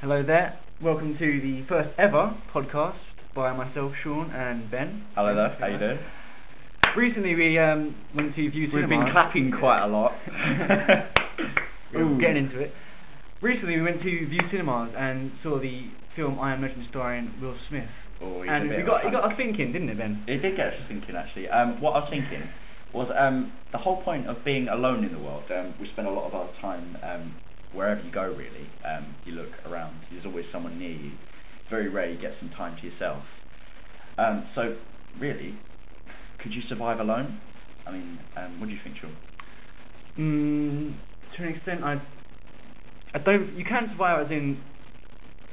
Hello there. Welcome to the first ever podcast by myself, Sean, and Ben. Hello there, how you doing? Recently we um, went to view We've been clapping quite a lot. We're Ooh. getting into it. Recently we went to view cinemas and saw the film I Am Legend starring Will Smith. Oh, he's a and bit we of got it got us thinking, didn't it, Ben? It did get us thinking actually. Um, what I was thinking was um, the whole point of being alone in the world. Um, we spend a lot of our time um, wherever you go really. Um, you look around. There's always someone near you. It's very rare you get some time to yourself. Um, so really, could you survive alone? I mean, um, what do you think, Sean? Mm, to an extent, I, I don't. You can survive as in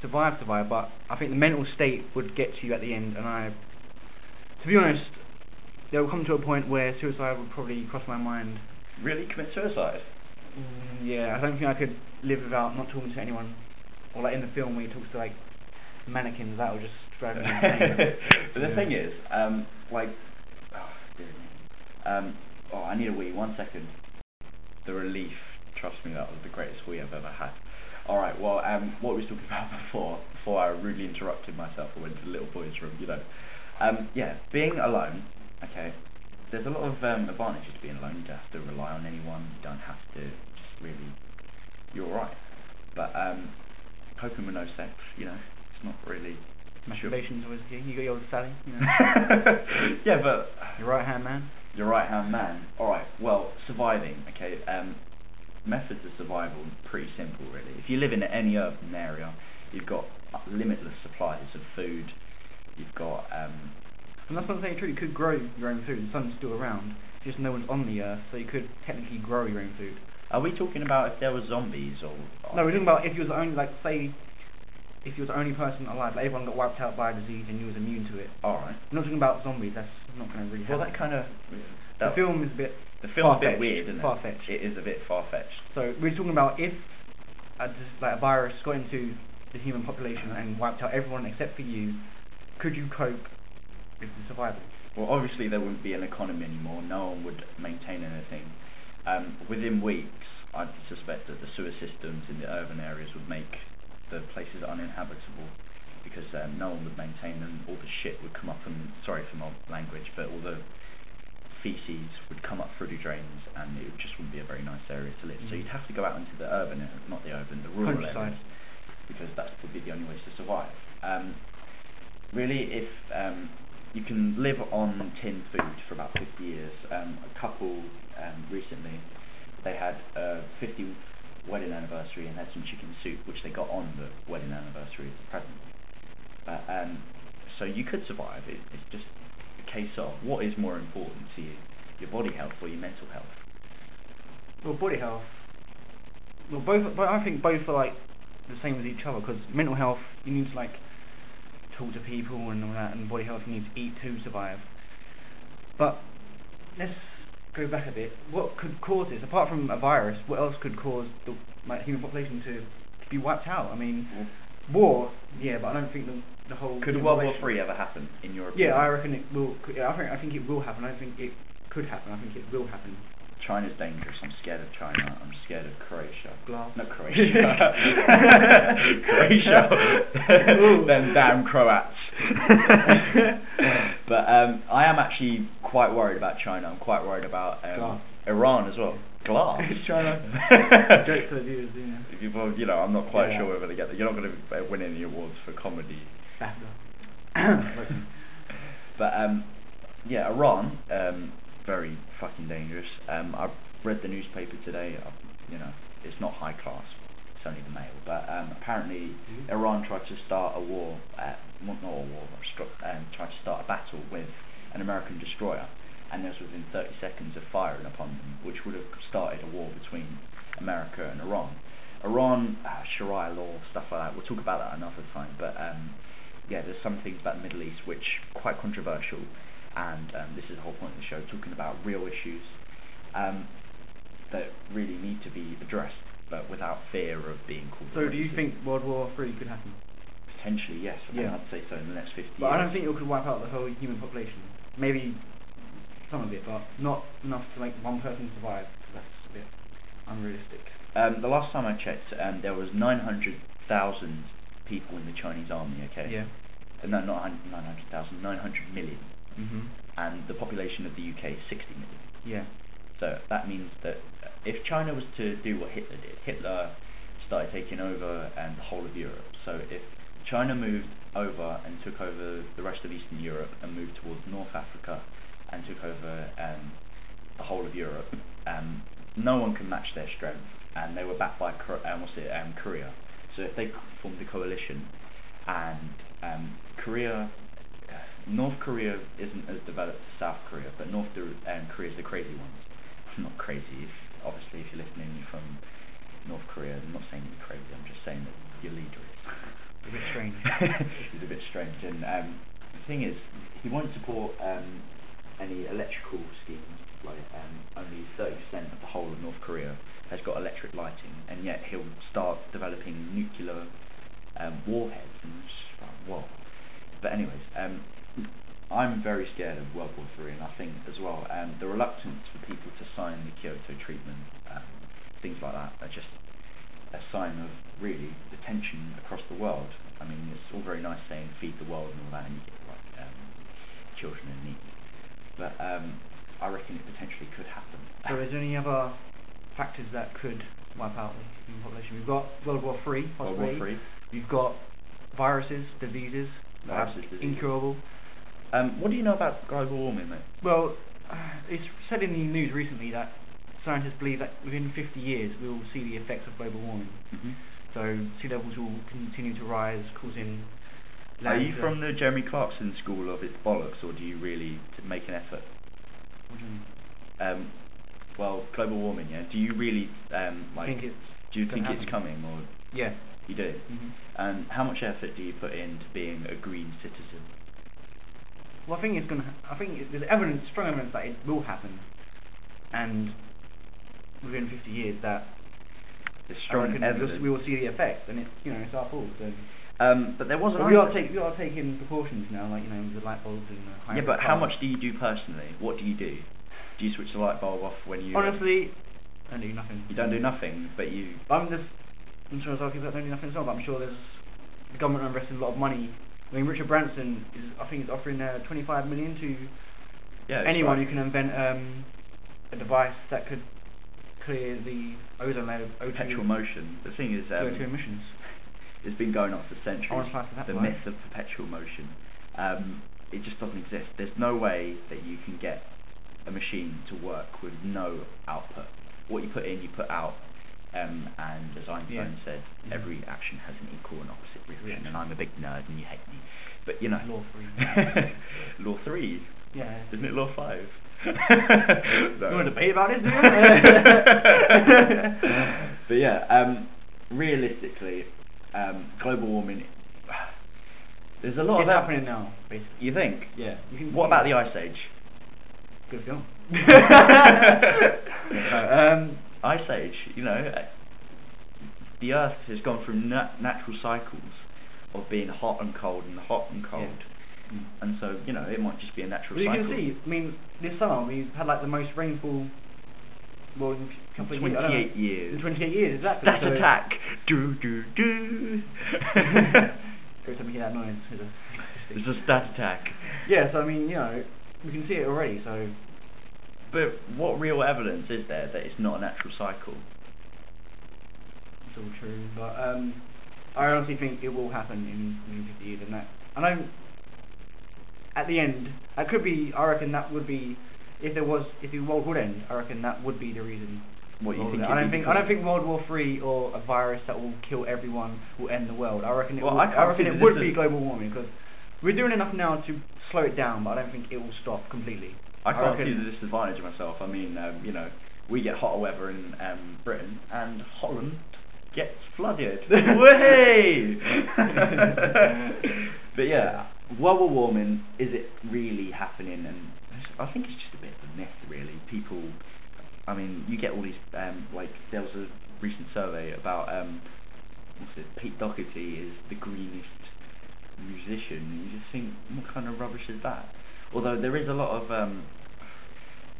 survive, survive, but I think the mental state would get to you at the end. And I, to be honest, there will come to a point where suicide would probably cross my mind. Really commit suicide? Mm, yeah, I don't think I could live without not talking to anyone. Or like in the film where he talks to like mannequins, that would just drive me insane. but the Yeah. thing is, um, like, oh, dear me. Um, oh, I need a wee. One second. The relief. Trust me, that was the greatest wee I've ever had. All right. Well, um, what we was talking about before, before I rudely interrupted myself, I went to the little boy's room. You know. Um, yeah, being alone. Okay. There's a lot of um, advantages to being alone. You don't have to rely on anyone. You don't have to just really. You're all right. But um, coping with no sex, you know, it's not really. Masturbation's always key. You got your old Sally, you know. yeah, but your right hand man. your right hand man. All right. Well, surviving. Okay. Um, methods of survival are pretty simple, really. If you live in any urban area, you've got limitless supplies of food. You've got um, And that's what I'm saying, true, you could grow your own food, the sun's still around, just no one's on the earth, so you could technically grow your own food. Are we talking about if there were zombies or? No, we're talking about if you was the only, like, say, if you was the only person alive, like everyone got wiped out by a disease and you was immune to it. All right. I'm not talking about zombies, that's not going to really Well, happen. that kind of. The film is a bit The film's a bit weird, isn't it? Far-fetched. It is a bit far-fetched. So we're talking about if a, like a virus got into the human population and wiped out everyone except for you, could you cope survival? Well, obviously there wouldn't be an economy anymore. No one would maintain anything. Um, within weeks, I suspect that the sewer systems in the urban areas would make the places uninhabitable because um, no one would maintain them. All the shit would come up and sorry for my language, but all the feces would come up through the drains, and it just wouldn't be a very nice area to live. So Mm. you'd have to go out into the urban, area, not the urban, the rural Countryside. areas, because that would be the only way to survive. Um, really, if um, you can live on tin food for about 50 years, um, a couple um, recently, they had a 50th wedding anniversary and had some chicken soup, which they got on the wedding anniversary as a present. Uh, um, so you could survive. It, it's just a case of what is more important to you, your body health or your mental health. Well, body health. Well, both. But I think both are like the same as each other because mental health you need to like talk to people and all that, and body health you need to eat to survive. But let's go back a bit. What could cause this? Apart from a virus, what else could cause the like human population to, be wiped out? I mean, mm. war. Yeah, but I don't think the the whole. Could World War Three ever happen in your opinion? Yeah, I reckon it will. Yeah, I think I think it will happen. I don't think it could happen. I think it will happen. China's dangerous. I'm scared of China. I'm scared of Croatia. Glass. Not Croatia. Croatia. Them damn Croats. but um, I am actually quite worried about China. I'm quite worried about um, Iran as well. Glass. China. Joke to the viewers, yeah. You, well, you know, I'm not quite Yeah. sure whether they get. You're not going to win any awards for comedy. But um, yeah, Iran, um, very fucking dangerous. Um, I read the newspaper today. Uh, you know, it's not high class. It's only the mail. But um, apparently, Mhm. Iran tried to start a war. Uh, not not a war. Um, tried to start a battle with an American destroyer, and this was within 30 seconds of firing upon them, which would have started a war between America and Iran. Iran, uh, Sharia law, stuff like that. We'll talk about that another time. But um, yeah, there's some things about the Middle East which are quite controversial, and um, this is the whole point of the show, talking about real issues um, that really need to be addressed, but without fear of being called. So do you think World War Three could happen? Potentially, yes. Yeah. I'd say so in the next 50 But years. I don't think it could wipe out the whole human population. Maybe some of it, but not enough to make one person survive. That's a bit unrealistic. Um, the last time I checked, um, there was 900,000 people in the Chinese army. Okay. Yeah. Uh, No, not 900,000, 900 million. Mhm. And the population of the UK is 60 million. Yeah. So that means that if China was to do what Hitler did, Hitler started taking over and the whole of Europe. So if China moved over and took over the rest of Eastern Europe and moved towards North Africa and took over um, the whole of Europe, um, no one can match their strength, and they were backed by um, what's it, um, Korea. So if they formed a coalition, and um, Korea North Korea isn't as developed as South Korea, but North um, Korea is the crazy one. Not crazy, if, obviously if you're listening from North Korea, I'm not saying you're crazy, I'm just saying that your leader is. A bit strange. He's a bit strange, and um, the thing is, he won't support um, any electrical schemes, like um, only 30% of the whole of North Korea has got electric lighting, and yet he'll start developing nuclear um, warheads, and it's like, whoa. But anyways, um, I'm very scared of World War Three, and I think as well um, the reluctance for people to sign the Kyoto Treatment, um, things like that, are just a sign of really the tension across the world. I mean, it's all very nice saying feed the world and all that, and you get like um, children in need, but um, I reckon it potentially could happen. So is there any other factors that could wipe out the human population? We've got World War Three, World War possibly. Three. We've got viruses, diseases, Viruses, diseases. incurable. Um, what do you know about global warming, mate? Well, it's said in the news recently that scientists believe that within 50 years we will see the effects of global warming. hmm So sea levels will continue to rise, causing. Are you from the Jeremy Clarkson school of it's bollocks, or do you really make an effort? What do you mean? Um, well, global warming, yeah. Do you really um, like? Think it's do you think it's coming, or Yeah. you do? Mhm. And how much effort do you put into being a green citizen? Well, I think it's gonna. I think there's evidence, strong evidence that it will happen, and within 50 years that There's strong evidence. we will see the effects, and it's you know it's our fault. So. Um, but there was an But we are taking we are taking precautions now, like you know the light bulbs and the Yeah, but how much do you do personally? What do you do? Do you switch the light bulb off when you? Honestly, I don't do nothing. You don't do nothing, but you. I'm just. I'm sure there's other people that don't do nothing as well, but I'm sure there's the government are investing a lot of money. I mean, Richard Branson is, I think, is offering uh, 25 million to Yeah. anyone right. who can invent um, a device that could clear the ozone layer of O2, Perpetual motion. The thing is, um, CO2 emissions. it's been going on for centuries. I wanna apply for that the one. myth of perpetual motion. Um, it just doesn't exist. There's no way that you can get a machine to work with no output. What you put in, you put out. Um, and as Einstein Yeah. said, every action has an equal and opposite reaction. Reaction. And I'm a big nerd, and you hate me. But you know. Law three. law three. Yeah. Isn't it law five? You want to debate about you? but yeah, um, realistically, um, global warming. There's a lot it's of happening now, basically. You think? Yeah. You can What about the Ice Age? Good film. No, um, Ice Age, you know, the Earth has gone through na- natural cycles of being hot and cold and hot and cold, Mm. and so you know it might just be a natural Well, you can see, I mean, this summer we've had like the most rainfall, well, in a couple of years. I don't know. 28 years. In 28 years, exactly. That so- attack. Do do do. Every time you hear that noise, it's a It's a stat attack. Yeah, so I mean, you know, we can see it already, so But what real evidence is there that it's not a natural cycle? it's all true. But um, I honestly think it will happen in within 50 years, and that I know at the end, that could be. I reckon that would be if there was if the world would end. I reckon that would be the reason. What, you think I don't think I don't think World War Three or a virus that will kill everyone will end the world. I reckon it. Well, will, I I, reckon it would be global warming because we're doing enough now to slow it down, but I don't think it will stop completely. I can't see the disadvantage of myself. I mean, um, you know, we get hotter weather in um, Britain, and Holland gets flooded. Way! but yeah, global warming is it really happening? And I think it's just a bit of a myth, really. People, I mean, you get all these um, like there was a recent survey about um, what's it? Pete Doherty is the greenest musician. and You just think, what kind of rubbish is that? Although there is a lot of um,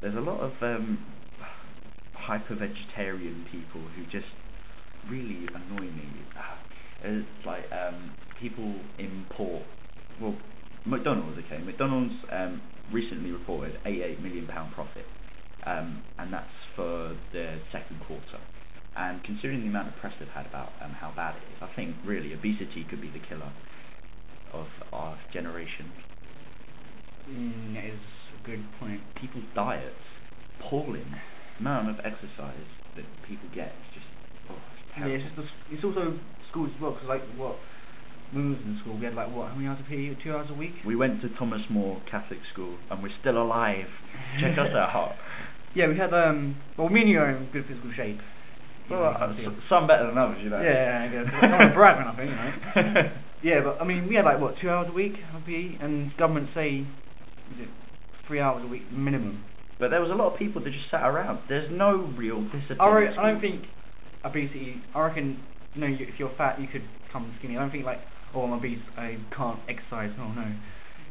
there's a lot of um, hyper vegetarian people who just really annoy me. Ah, It's like um, people import. Well, McDonald's. Okay, McDonald's um, recently reported 88 million pound profit, um, and that's for the second quarter. And considering the amount of press they've had about um, how bad it is, I think really obesity could be the killer of our generation. Mm, that is a good point. People's diets, appalling. amount of exercise that people get is just, oh, it's Yeah, it's just the, it's also schools as well, because like what, when we was in school, we had like what, how many hours a PE? Two hours a week? We went to Thomas More Catholic School and we're still alive. Check us out. Yeah, we had um. Well, me and you are in good physical shape. Well, uh, s- some better than others, you know. Yeah, I guess. I don't want to brag or nothing, you know. yeah, but I mean, we had like what two hours a week of PE, and government say, three hours a week minimum? But there was a lot of people that just sat around. There's no real discipline. I, re- I don't think obesity. I reckon, you know, you, if you're fat, you could become skinny. I don't think like, oh, I'm obese, I can't exercise. Oh no.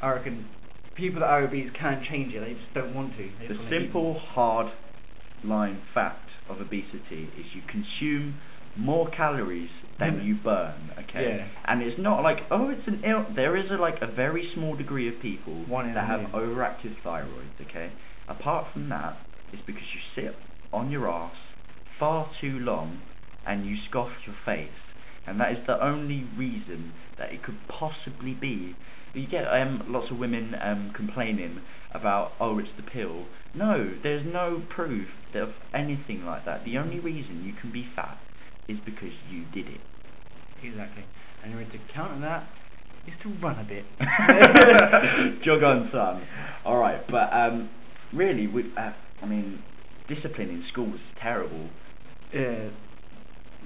I reckon people that are obese can change it. They just don't want to. They The simple, hard line fact of obesity is you consume more calories than you burn, okay? Yeah. And it's not like, oh, it's an ill... There is a, like a very small degree of people One in a that have million. overactive thyroids, okay? Apart from that, it's because you sit on your ass far too long and you scoff your face. And that is the only reason that it could possibly be. You get um, lots of women um, complaining about, oh, it's the pill. No, there's no proof of anything like that. The only reason you can be fat is because you did it. Exactly. And the way to counter that is to run a bit. Jog on, son. All right, but um, really, we, uh, I mean, discipline in schools is terrible. Yeah.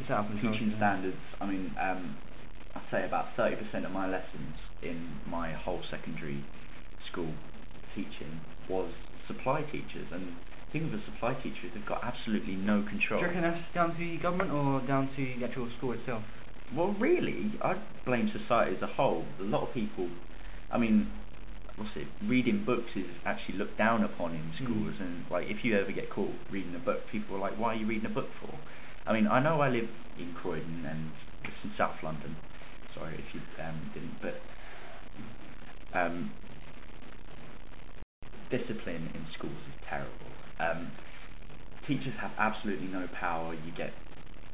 It's out of control, Teaching standards. I mean, um, I'd say about 30% of my lessons in my whole secondary school teaching was supply teachers, and the thing with the supply teachers, they've got absolutely no Do control. you reckon that's down to the government or down to the actual school itself? Well, really, I'd blame society as a whole. A lot of people, I mean, what's it? Reading books is actually looked down upon in schools, Mm. and like if you ever get caught reading a book, people are like, "Why are you reading a book for?" I mean, I know I live in Croydon and it's in South London. Sorry if you um, didn't, but um, discipline in schools is terrible. Um, teachers have absolutely no power. You get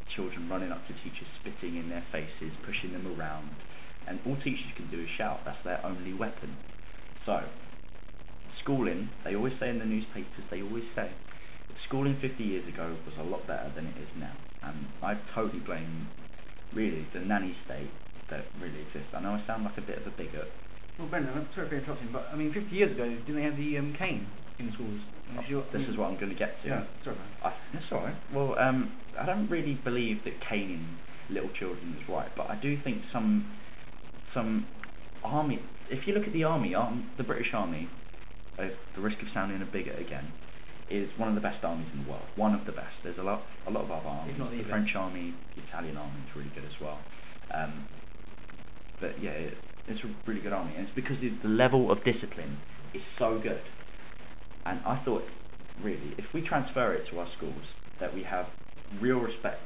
children running up to teachers, spitting in their faces, pushing them around, and all teachers can do is shout. That's their only weapon. So, schooling, they always say in the newspapers, they always say, schooling 50 years ago was a lot better than it is now. And I totally blame, really, the nanny state that really exists. I know I sound like a bit of a bigot. Well, Brendan, I'm sorry for interrupting, but I mean, 50 years ago, didn't they have the um, cane in schools? And if This is what I'm going to get to. Yeah, sorry. I, that's all right. Well, um, I don't really believe that caning little children is right, but I do think some some army. If you look at the army, um, the British Army, at the risk of sounding a bigot again, is one of the best armies in the world. One of the best. There's a lot a lot of other armies. not the the. French army, the Italian army is really good as well. Um, but yeah, it, it's a really good army, and it's because the the level of discipline is so good. And I thought, really, if we transfer it to our schools, that we have real respect,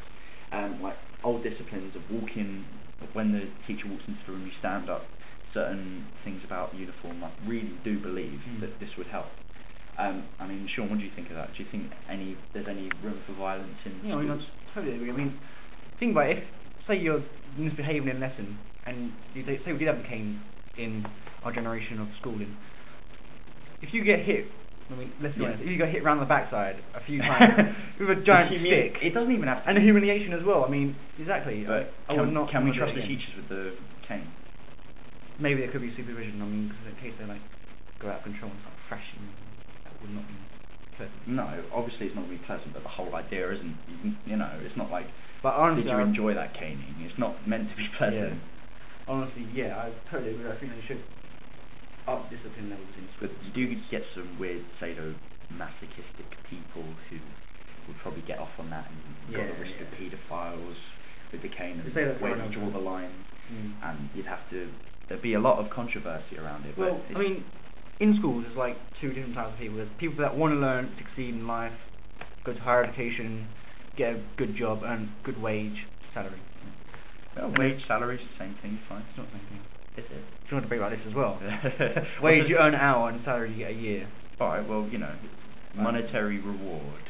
and like old disciplines of walking, when the teacher walks into the room, you stand up, certain things about uniform, I really do believe Mm. that this would help. Um, I mean, Sean, what do you think of that? Do you think any there's any room for violence in Yeah, I mean, I totally agree. I mean, think about it. If, say you're misbehaving in lesson, and you, say say we did have a cane in our generation of schooling. If you get hit, I mean, let's be Yeah. honest, if you get hit round the backside a few times with a giant stick, it doesn't even have to and be- humiliation as well. I mean, exactly. But I, I can, would not. can we trust the teachers with the cane? Maybe there could be supervision. I mean, 'cause in case they like go out of control and start thrashing, that would not be pleasant. No, obviously it's not going to be pleasant, but the whole idea isn't, you, know, it's not like, But honestly, did you enjoy that caning? It's not meant to be pleasant. Yeah. Honestly, yeah, I totally agree. I think they should up discipline levels in But you do get some weird sadomasochistic people who would probably get off on that and got Yeah, the risk of paedophiles with the cane and where you draw the line Mm. and you'd have to, there'd be a lot of controversy around it. Well, but I mean, in schools, there's like two different types of people. There's people that want to learn, succeed in life, go to higher education, get a good job, earn good wage, salary. Wage, salaries, same thing, fine. It's not the same thing. Is it? Do you want to debate about this as well? Wage you earn an hour and salary you get a year. Alright, well, you know, monetary reward,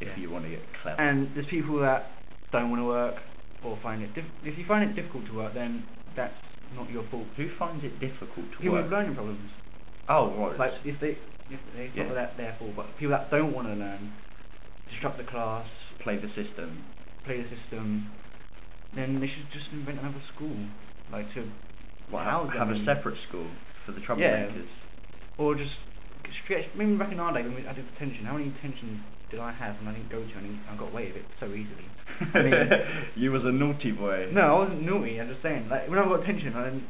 if Yeah. you want to get clever. And there's people that don't want to work or find it. Diff- if you find it difficult to work, then that's not your fault. Who finds it difficult to People work? with learning problems. Oh, right. Like if they, if they, it's Yeah. not that their fault, but people that don't want to learn, disrupt the class, play the system. play the system, then they should just invent another school, like to What, house have, them a separate school for the troublemakers. Yeah. Or just stretch. Maybe back in our day when we, I did detention, how many detentions did I have and I didn't go to and I got away with it so easily? I mean, you was a naughty boy. no, I wasn't naughty. I'm just saying, like when I got detention, I didn't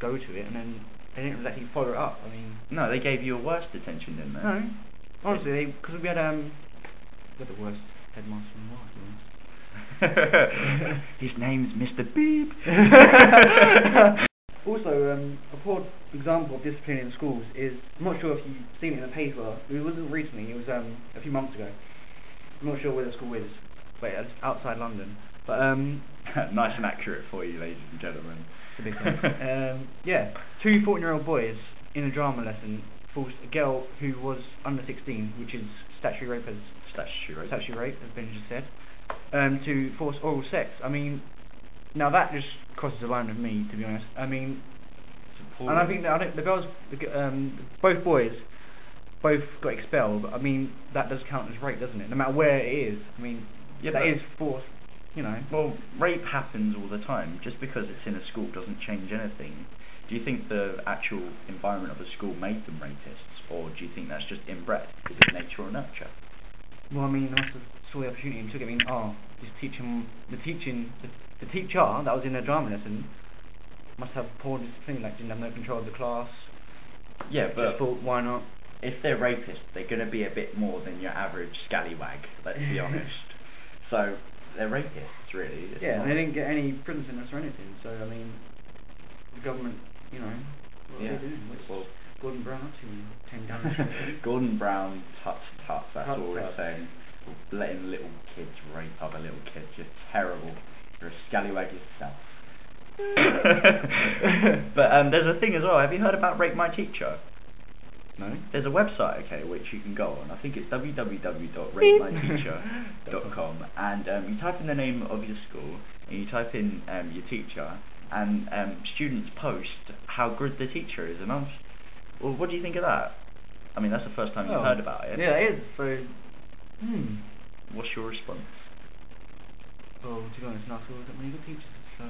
go to it and then they didn't exactly follow it up. I mean, No, they gave you a worse detention, didn't they? no, honestly, because we had um, we had the worst headmaster in the world. To be honest. His name's Mr. Beep. also, um, a poor example of discipline in schools is, I'm not sure if you've seen it in the paper, it wasn't recently, it was um, a few months ago. I'm not sure where the school is, but it's outside London. But um, nice and accurate for you, ladies and gentlemen. It's a big um, yeah, two 14-year-old boys in a drama lesson forced a girl who was under 16, which is statutory rape, as Statutory rape. statutory rape, as Ben just said, um, to force oral sex. I mean, now that just crosses the line with me, to be honest. I mean, and I think that I think the girls, the, um, both boys, both got expelled. But I mean, that does count as rape, doesn't it? No matter where it is. I mean, Yeah, that but- force. You know. Well, rape happens all the time. Just because it's in a school doesn't change anything. Do you think the actual environment of the school made them rapists, or do you think that's just inbred? Is it nature or nurture? Well, I mean, they must have saw the opportunity and took it. I mean, oh, this teaching, the teaching, the, the teacher that was in the drama lesson must have poor discipline, like didn't have no control of the class. Yeah, but Just thought, why not? if they're rapists, they're going to be a bit more than your average scallywag. Let's be honest. So they're rapists, really. It's yeah, they didn't get any prison sentence or anything. So I mean, the government, you know, what Yeah. are they doing? Well- Gordon Brown to? Ten Street? Gordon Brown, tut tut. That's Tut, all we're saying. Letting little kids rape other little kids. You're terrible. You're a scallywag yourself. but um, there's a thing as well. Have you heard about Rate My Teacher? No. There's a website, okay, which you can go on. I think it's www.ratemyteacher.com, and um, you type in the name of your school, and you type in um, your teacher, and um, students post how good the teacher is. And I'm, s- well, what do you think of that? I mean, that's the first time you've Oh, heard about it. Yeah, it is. So, hmm. What's your response? Well, to be honest, our school, got many good teachers. So.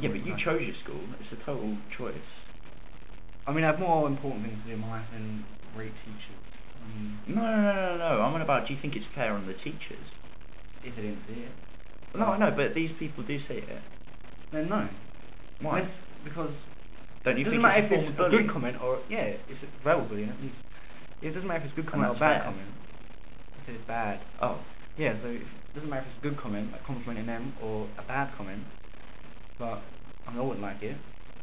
Yeah, but you chose your school. It's a total choice. I mean, I have more important things to do in my life than rate teachers. I mean, No, no, no, no, no. I'm on about. Do you think it's fair on the teachers? if they didn't see it. No, I know, but these people do see it. Then no. Why? Unless- because Don't you it doesn't think matter it's it's a good comment or yeah, it's a verbal bullying. It doesn't matter if it's a good comment or bad fair. comment. If it's bad. Oh. Yeah, so it doesn't matter if it's a good comment, like complimenting them, or a bad comment. But I, mean, I wouldn't like it.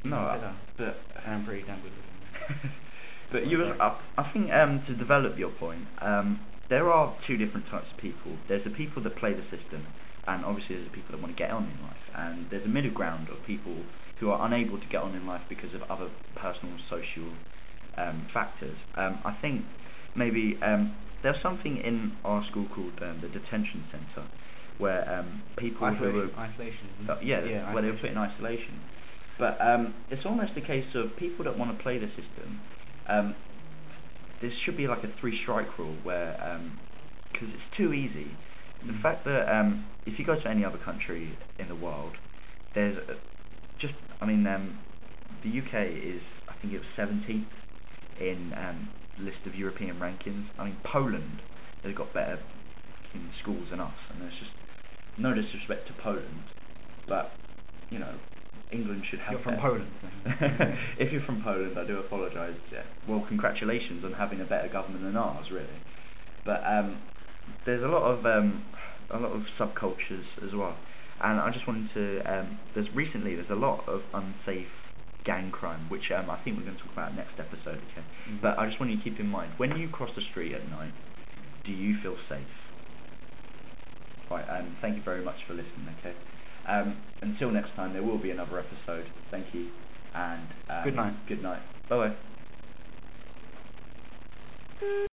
No, I I- but- I'm pretty damn good with it. but you. I, I think um, to develop your point, um, there are two different types of people. There's the people that play the system, and obviously there's the people that want to get on in life. And there's a middle ground of people who are unable to get on in life because of other personal, social um, factors. Um, I think maybe um, there's something in our school called um, the detention centre, where um, people who Isolation- are isolation. Uh, yeah, Yeah, where they were put in isolation. But um, it's almost a case of people that want to play the system. Um, there should be like a three-strike rule where, because it's too easy. The Mm. fact that um, if you go to any other country in the world, there's a, just, I mean, um, the UK is, I think it was 17th in um, list of European rankings. I mean, Poland has got better schools than us, and there's just no disrespect to Poland, but you know, England should have. You're from Poland, if you're from Poland, I do apologise. Yeah. Well, congratulations on having a better government than ours, really. But um, there's a lot of um, a lot of subcultures as well, and I just wanted to. Um, there's recently there's a lot of unsafe gang crime, which um, I think we're going to talk about next episode. Okay. Mhm. But I just want you to keep in mind when you cross the street at night, do you feel safe? Right, and thank you very much for listening, okay? Um, until next time, there will be another episode. Thank you, and um, Good night. Good night. Bye bye.